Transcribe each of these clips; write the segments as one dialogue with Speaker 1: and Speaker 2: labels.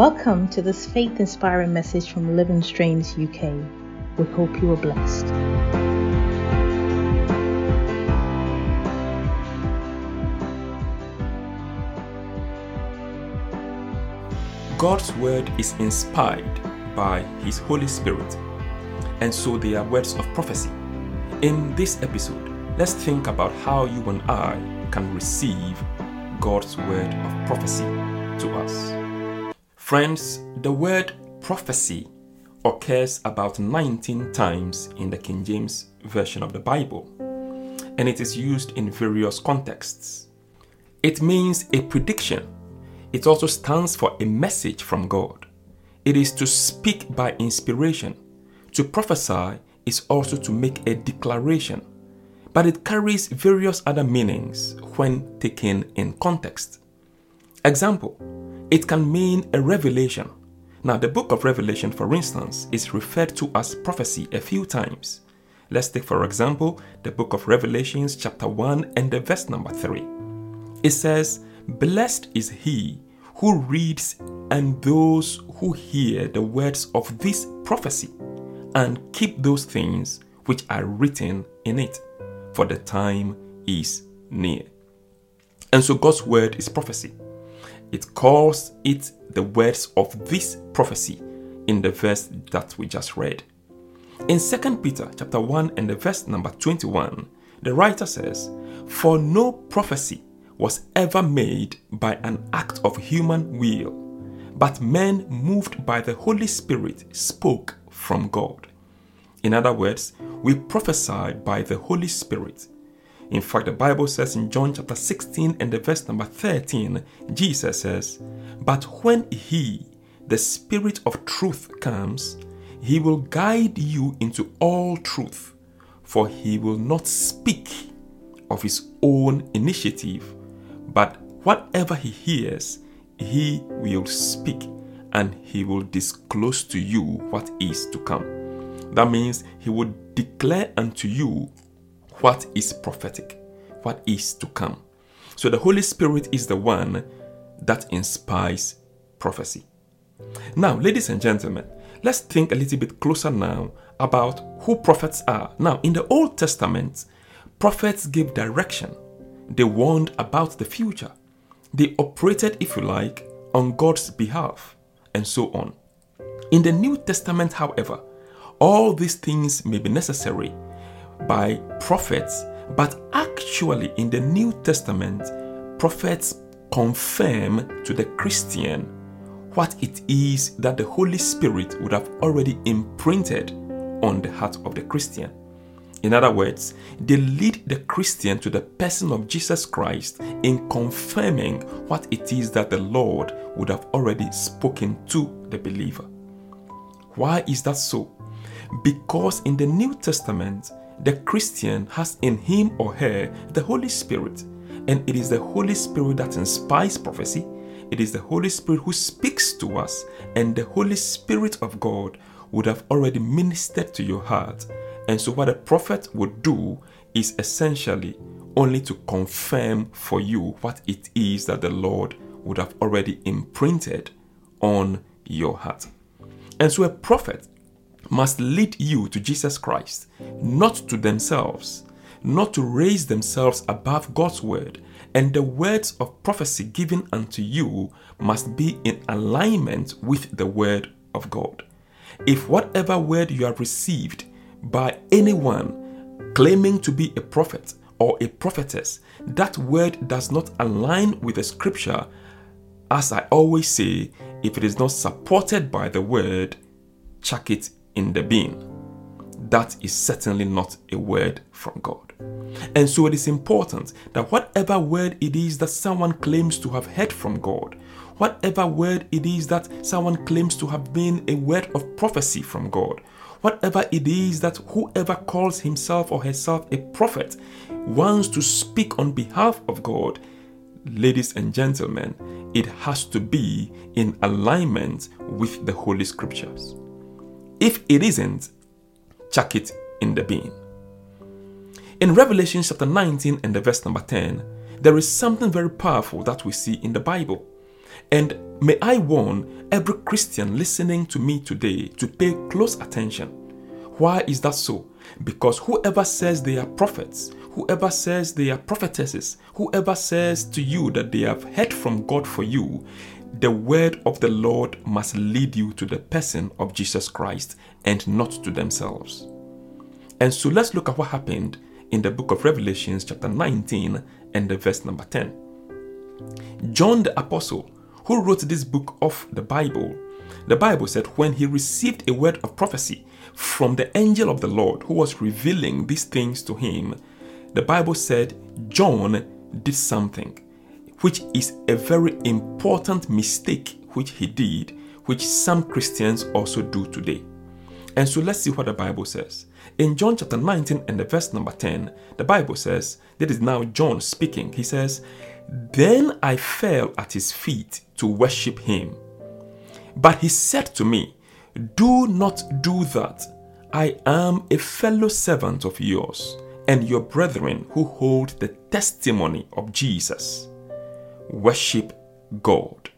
Speaker 1: Welcome to this faith inspiring message from Living Streams UK. We hope you are blessed.
Speaker 2: God's word is inspired by His Holy Spirit, and so they are words of prophecy. In this episode, let's think about how you and I can receive God's word of prophecy to us. Friends, the word prophecy occurs about 19 times in the King James Version of the Bible, and it is used in various contexts. It means a prediction. It also stands for a message from God. It is to speak by inspiration. To prophesy is also to make a declaration, but it carries various other meanings when taken in context. Example it can mean a revelation. Now, the book of Revelation, for instance, is referred to as prophecy a few times. Let's take, for example, the book of Revelations, chapter 1, and the verse number 3. It says, Blessed is he who reads and those who hear the words of this prophecy and keep those things which are written in it, for the time is near. And so God's word is prophecy. It calls it the words of this prophecy in the verse that we just read. In 2 Peter chapter 1 and the verse number 21, the writer says, For no prophecy was ever made by an act of human will, but men moved by the Holy Spirit spoke from God. In other words, we prophesy by the Holy Spirit in fact, the Bible says in John chapter 16 and the verse number 13, Jesus says, But when He, the Spirit of truth, comes, He will guide you into all truth, for He will not speak of His own initiative, but whatever He hears, He will speak and He will disclose to you what is to come. That means He will declare unto you what is prophetic, what is to come. So the Holy Spirit is the one that inspires prophecy. Now, ladies and gentlemen, let's think a little bit closer now about who prophets are. Now, in the Old Testament, prophets gave direction, they warned about the future, they operated, if you like, on God's behalf, and so on. In the New Testament, however, all these things may be necessary by prophets, but actually in the New Testament, prophets confirm to the Christian what it is that the Holy Spirit would have already imprinted on the heart of the Christian. In other words, they lead the Christian to the person of Jesus Christ in confirming what it is that the Lord would have already spoken to the believer. Why is that so? Because in the New Testament, the Christian has in him or her the Holy Spirit, and it is the Holy Spirit that inspires prophecy. It is the Holy Spirit who speaks to us, and the Holy Spirit of God would have already ministered to your heart. And so, what a prophet would do is essentially only to confirm for you what it is that the Lord would have already imprinted on your heart. And so, a prophet must lead you to Jesus Christ, not to themselves, not to raise themselves above God's word. And the words of prophecy given unto you must be in alignment with the word of God. If whatever word you have received by anyone claiming to be a prophet or a prophetess, that word does not align with the scripture, as I always say, if it is not supported by the word, chuck it in the bin. That is certainly not a word from God. And so it is important that whatever word it is that someone claims to have heard from God, whatever word it is that someone claims to have been a word of prophecy from God, whatever it is that whoever calls himself or herself a prophet wants to speak on behalf of God, ladies and gentlemen, it has to be in alignment with the Holy Scriptures. If it isn't, chuck it in the bin. In Revelation chapter 19 and the verse number 10, there is something very powerful that we see in the Bible. And may I warn every Christian listening to me today to pay close attention. Why is that so? Because whoever says they are prophets, whoever says they are prophetesses, whoever says to you that they have heard from God for you, the word of the Lord must lead you to the person of Jesus Christ and not to themselves. And so let's look at what happened in the book of Revelations, chapter 19, and the verse number 10. John the Apostle, who wrote this book of the Bible, the Bible said when he received a word of prophecy from the angel of the Lord who was revealing these things to him, the Bible said John did something which is a very important mistake which he did, which some Christians also do today. And so let's see what the Bible says. In John chapter 19 and the verse number 10, the Bible says, that is now John speaking. He says, Then I fell at his feet to worship him. But he said to me, Do not do that. I am a fellow servant of yours and your brethren who hold the testimony of Jesus. Worship God.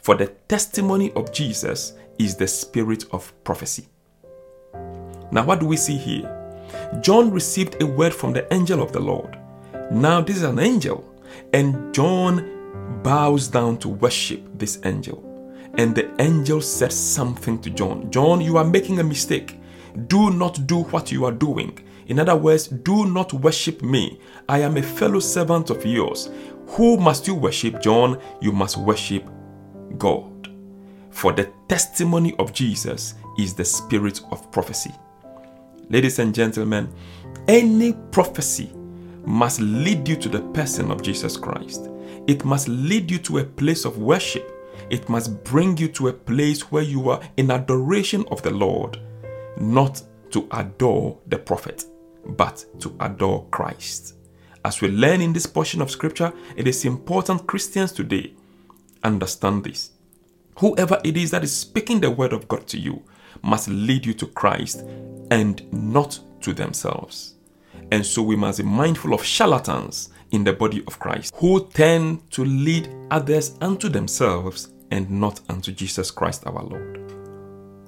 Speaker 2: For the testimony of Jesus is the spirit of prophecy. Now, what do we see here? John received a word from the angel of the Lord. Now, this is an angel, and John bows down to worship this angel. And the angel said something to John John, you are making a mistake. Do not do what you are doing. In other words, do not worship me. I am a fellow servant of yours. Who must you worship, John? You must worship God. For the testimony of Jesus is the spirit of prophecy. Ladies and gentlemen, any prophecy must lead you to the person of Jesus Christ. It must lead you to a place of worship. It must bring you to a place where you are in adoration of the Lord, not to adore the prophet, but to adore Christ. As we learn in this portion of scripture, it is important Christians today understand this. Whoever it is that is speaking the word of God to you must lead you to Christ and not to themselves. And so we must be mindful of charlatans in the body of Christ who tend to lead others unto themselves and not unto Jesus Christ our Lord.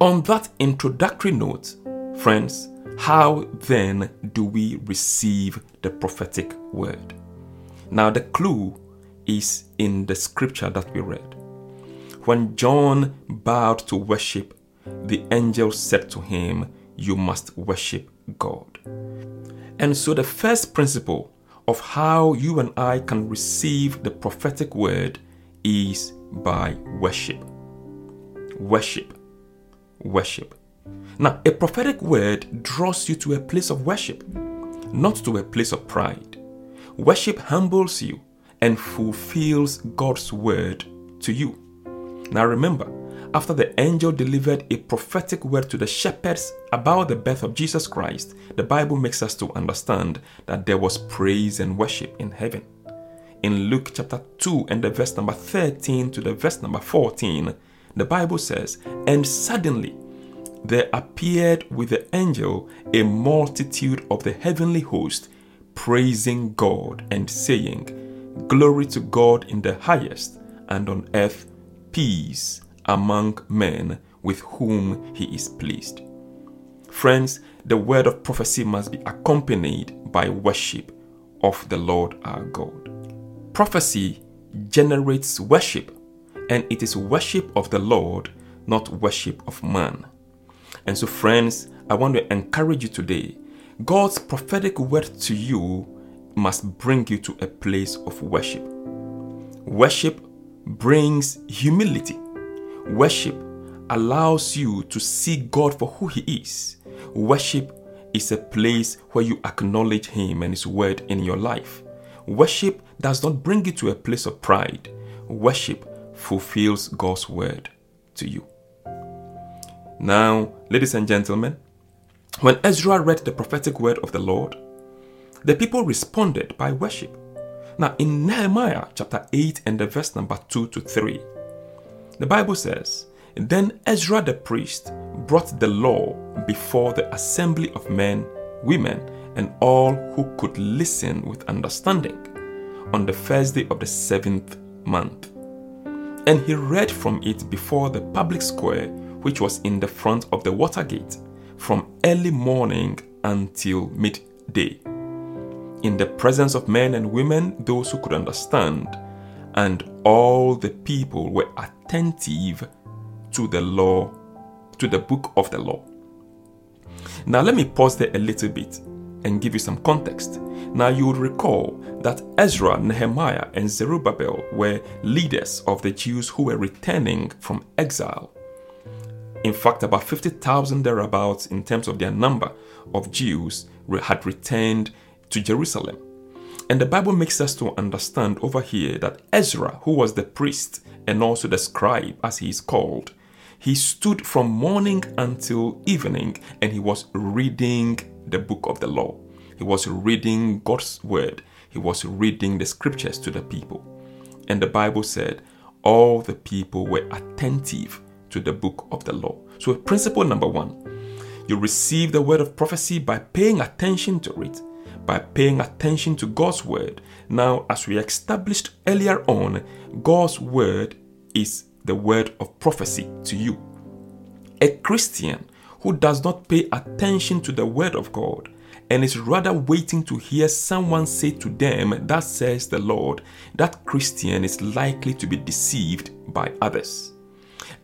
Speaker 2: On that introductory note, friends, how then do we receive the prophetic word? Now, the clue is in the scripture that we read. When John bowed to worship the angel said to him, You must worship God. And so, the first principle of how you and I can receive the prophetic word is by worship. Worship. Worship. Now, a prophetic word draws you to a place of worship, not to a place of pride. Worship humbles you and fulfills God's word to you. Now, remember, after the angel delivered a prophetic word to the shepherds about the birth of Jesus Christ, the Bible makes us to understand that there was praise and worship in heaven. In Luke chapter 2 and the verse number 13 to the verse number 14, the Bible says, And suddenly there appeared with the angel a multitude of the heavenly host, praising God and saying, Glory to God in the highest, and on earth peace among men with whom he is pleased. Friends, the word of prophecy must be accompanied by worship of the Lord our God. Prophecy generates worship, and it is worship of the Lord, not worship of man. And so, friends, I want to encourage you today. God's prophetic word to you must bring you to a place of worship. Worship brings humility Worship allows you to see God for who He is. Worship is a place where you acknowledge Him and His word in your life. Worship does not bring you to a place of pride. Worship fulfills God's word to you. Now, ladies and gentlemen, when Ezra read the prophetic word of the Lord, the people responded by worship. Now, in Nehemiah chapter 8 and the verse number 2 to 3, the Bible says, Then Ezra the priest brought the law before the assembly of men, women, and all who could listen with understanding on the first day of the seventh month. and he read from it before the public square, which was in the front of the Watergate, from early morning until midday. In the presence of men and women, those who could understand, and all the people were attentive to the law, to the book of the law. Now, let me pause there a little bit and give you some context. Now, you would recall that Ezra, Nehemiah, and Zerubbabel were leaders of the Jews who were returning from exile. In fact, about 50,000 thereabouts, in terms of their number of Jews, had returned to Jerusalem. And the Bible makes us to understand over here that Ezra, who was the priest and also the scribe, as he is called, he stood from morning until evening and he was reading the book of the law. He was reading God's word. He was reading the scriptures to the people. And the Bible said all the people were attentive to the book of the law. So, principle number one you receive the word of prophecy by paying attention to it, by paying attention to God's word. Now, as we established earlier on, God's word is the word of prophecy to you. A Christian who does not pay attention to the word of God and is rather waiting to hear someone say to them, That says the Lord, that Christian is likely to be deceived by others.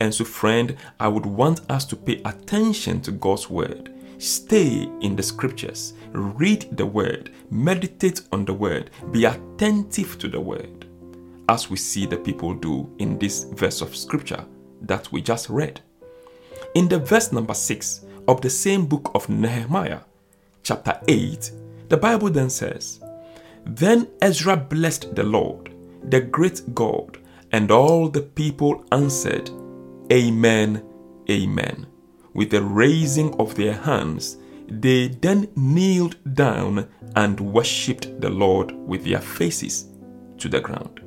Speaker 2: And so, friend, I would want us to pay attention to God's word. Stay in the scriptures, read the word, meditate on the word, be attentive to the word, as we see the people do in this verse of scripture that we just read. In the verse number 6 of the same book of Nehemiah, chapter 8, the Bible then says, Then Ezra blessed the Lord, the great God, and all the people answered, Amen, Amen. With the raising of their hands, they then kneeled down and worshipped the Lord with their faces to the ground.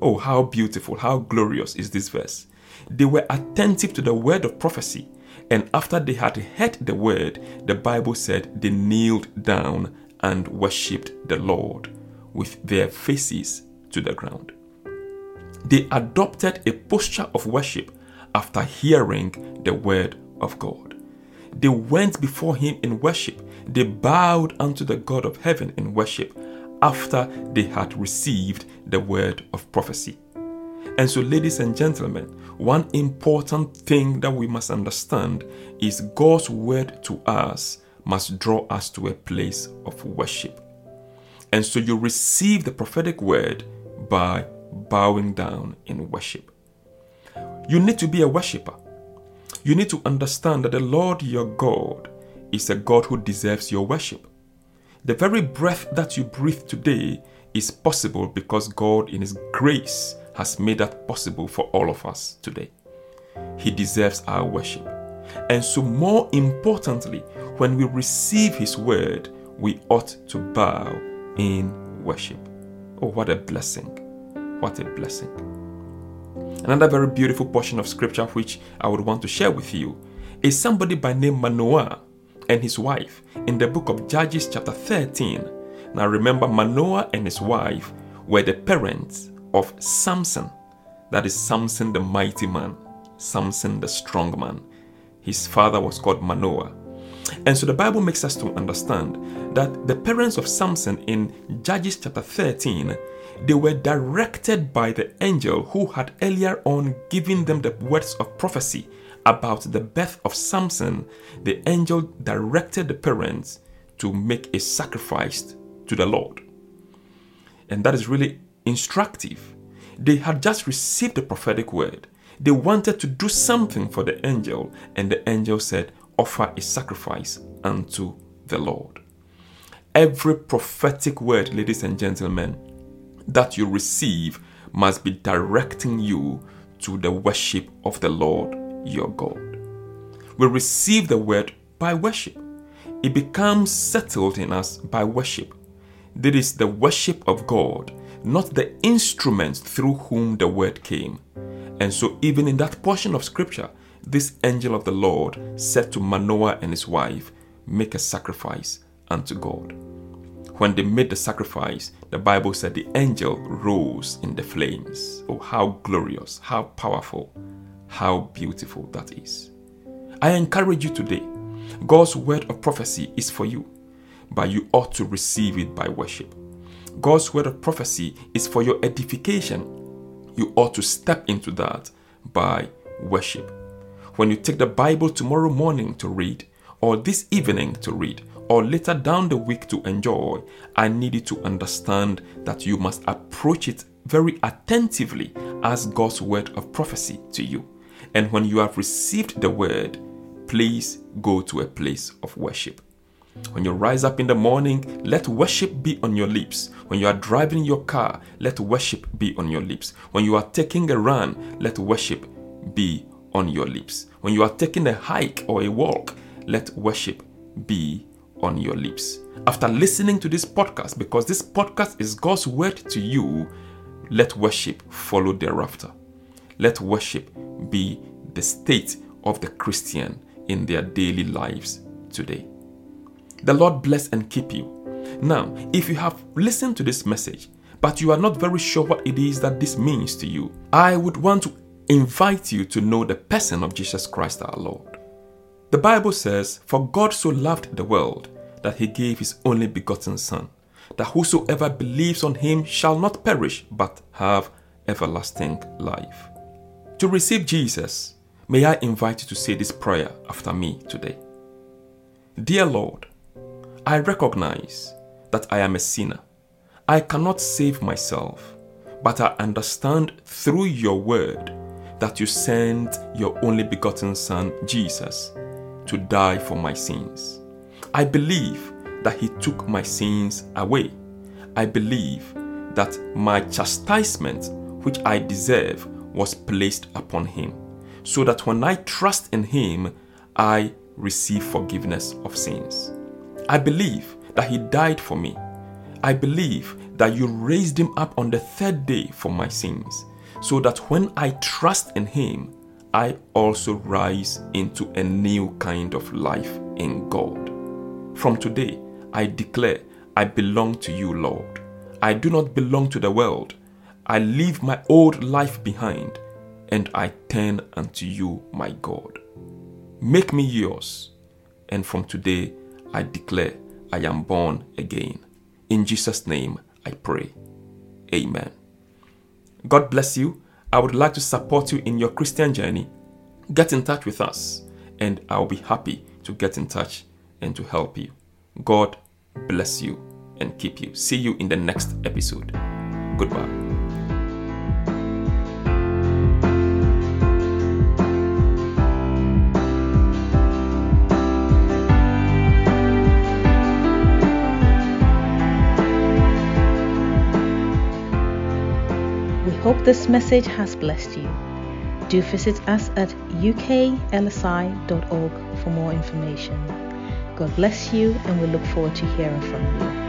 Speaker 2: Oh, how beautiful, how glorious is this verse! They were attentive to the word of prophecy and after they had heard the word, the Bible said they kneeled down and worshipped the Lord with their faces to the ground. They adopted a posture of worship after hearing the word of God. They went before Him in worship. They bowed unto the God of heaven in worship after they had received the word of prophecy. And so, ladies and gentlemen, one important thing that we must understand is God's word to us must draw us to a place of worship. And so, you receive the prophetic word by bowing down in worship. You need to be a worshiper. You need to understand that the Lord your God is a God who deserves your worship. The very breath that you breathe today is possible because God, in His grace, has made that possible for all of us today. He deserves our worship. And so, more importantly, when we receive His word, we ought to bow in worship. Oh, what a blessing! What a blessing. Another very beautiful portion of scripture which I would want to share with you is somebody by name Manoah and his wife in the book of Judges, chapter 13. Now, remember, Manoah and his wife were the parents of Samson. That is Samson the mighty man, Samson the strong man. His father was called Manoah. And so the Bible makes us to understand that the parents of Samson in Judges chapter 13 they were directed by the angel who had earlier on given them the words of prophecy about the birth of Samson. The angel directed the parents to make a sacrifice to the Lord. And that is really instructive. They had just received the prophetic word. They wanted to do something for the angel, and the angel said, Offer a sacrifice unto the Lord. Every prophetic word, ladies and gentlemen, that you receive must be directing you to the worship of the Lord your God. We receive the word by worship. It becomes settled in us by worship. That is the worship of God not the instruments through whom the word came. And so, even in that portion of scripture, this angel of the Lord said to Manoah and his wife, Make a sacrifice unto God. when they made the sacrifice, the Bible said the angel rose in the flames. Oh, how glorious, how powerful, how beautiful that is. I encourage you today. God's word of prophecy is for you, but you ought to receive it by worship. God's word of prophecy is for your edification. You ought to step into that by worship. When you take the Bible tomorrow morning to read, or this evening to read, or later down the week to enjoy, I need you to understand that you must approach it very attentively as God's word of prophecy to you. And when you have received the word, please go to a place of worship. When you rise up in the morning, let worship be on your lips. When you are driving your car, let worship be on your lips. When you are taking a run, let worship be on your lips. When you are taking a hike or a walk, let worship be on your lips. After listening to this podcast, because this podcast is God's word to you, let worship follow thereafter. Let worship be the state of the Christian in their daily lives today. The Lord bless and keep you. Now, if you have listened to this message, but you are not very sure what it is that this means to you, I would want to invite you to know the person of Jesus Christ our Lord. The Bible says, For God so loved the world that he gave his only begotten Son, that whosoever believes on him shall not perish but have everlasting life. To receive Jesus, may I invite you to say this prayer after me today. Dear Lord, I recognize that I am a sinner. I cannot save myself, but I understand through your word that you sent your only begotten Son, Jesus, to die for my sins. I believe that He took my sins away. I believe that my chastisement, which I deserve, was placed upon Him, so that when I trust in Him, I receive forgiveness of sins. I believe that He died for me. I believe that you raised Him up on the third day for my sins, so that when I trust in Him, I also rise into a new kind of life in God. From today, I declare I belong to you, Lord. I do not belong to the world. I leave my old life behind and I turn unto you, my God. Make me yours, and from today I declare I am born again. In Jesus' name I pray. Amen. God bless you. I would like to support you in your Christian journey. Get in touch with us, and I'll be happy to get in touch and to help you. God bless you and keep you. See you in the next episode. Goodbye.
Speaker 1: This message has blessed you. Do visit us at uklsi.org for more information. God bless you, and we look forward to hearing from you.